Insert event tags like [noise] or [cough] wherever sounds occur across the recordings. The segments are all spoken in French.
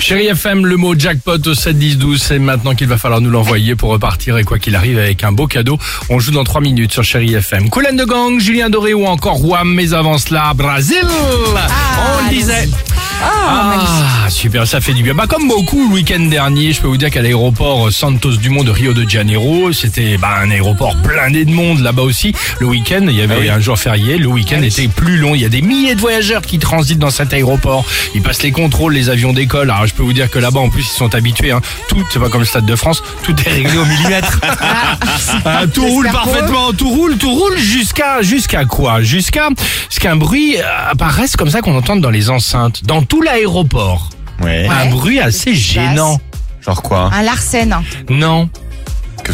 Chérie FM, le mot jackpot au 7-10-12, c'est maintenant qu'il va falloir nous l'envoyer pour repartir et quoi qu'il arrive avec un beau cadeau. On joue dans 3 minutes sur Chérie FM. Coulaine de Gang, Julien Doré ou encore Wam, mais avant cela, Brésil ah, On le disait, ah, super, ça fait du bien. Bah, comme beaucoup le week-end dernier, je peux vous dire qu'à l'aéroport Santos Dumont de Rio de Janeiro, c'était bah, un aéroport blindé de monde là-bas aussi. Le week-end, il y avait un jour férié. Le week-end était plus long. Il y a des milliers de voyageurs qui transitent dans cet aéroport. Ils passent les contrôles, les avions d'école. Alors, je peux vous dire que là-bas, en plus, ils sont habitués. Hein. Tout, c'est pas comme le Stade de France, tout est réglé au millimètre. [laughs] Ah, tout roule parfaitement, tout roule, tout roule jusqu'à jusqu'à quoi? Jusqu'à ce qu'un bruit apparaisse comme ça qu'on entend dans les enceintes, dans tout l'aéroport. Ouais. Un Ouais. bruit assez gênant. Genre quoi Un Larsen. Non,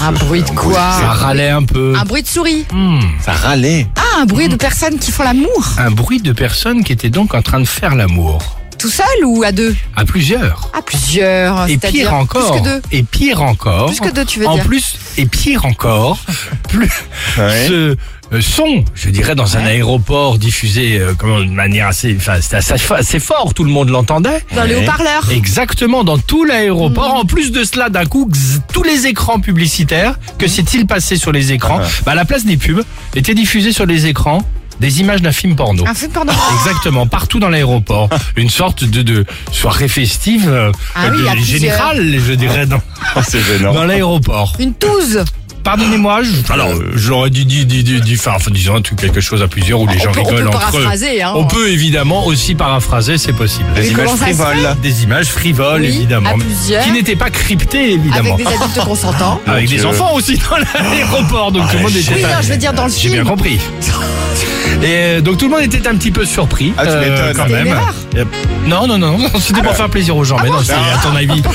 Un bruit de quoi ça râlait un peu. Un bruit de souris. Hmm. Ça râlait. Ah, un bruit de personnes qui font l'amour. Un bruit de personnes qui étaient donc en train de faire l'amour. Tout seul ou à deux? À plusieurs. À plusieurs. Et pire encore. Plus que deux. Et pire encore. Plus que deux, tu veux en dire. plus, et pire encore, [laughs] plus Ouais. ce euh, son, je dirais, dans un aéroport diffusé euh, comment, de manière assez, enfin, c'était assez, assez fort, tout le monde l'entendait. Dans les haut-parleurs. Exactement, dans tout l'aéroport. En plus de cela, d'un coup, gzz, tous les écrans publicitaires, que s'est-il passé sur les écrans? Ah. bah, la place des pubs, étaient diffusés sur les écrans des images d'un film porno. Un film porno. [laughs] Exactement, partout dans l'aéroport. Une sorte de, de soirée festive euh, Ah oui, de- à plusieurs. générale, je dirais, dans, Oh, c'est gênant. dans l'aéroport. Une touze. Pardonnez-moi, je- alors j'aurais dû dire, dire, dire, dire- enfin, enfin, disons un truc, quelque chose à plusieurs où les gens on peut, on rigolent peut entre eux. paraphraser, hein. On peut évidemment aussi paraphraser, c'est possible. Des Mais images comment ça se frivoles. Des images frivoles, Oui, évidemment, à mais plusieurs. qui n'étaient pas cryptées, évidemment. Avec des adultes [laughs] consentants. Avec des enfants aussi dans [laughs] l'aéroport, donc tout le monde était. Oui, non, je veux dire dans le J'ai bien film. compris. Et euh, donc tout le monde était un petit peu surpris. Ah, tu m'étonnes. quand même. Euh, Non, non, non, non, c'était pour faire plaisir aux gens, mais non, c'est à ton avis. [laughs]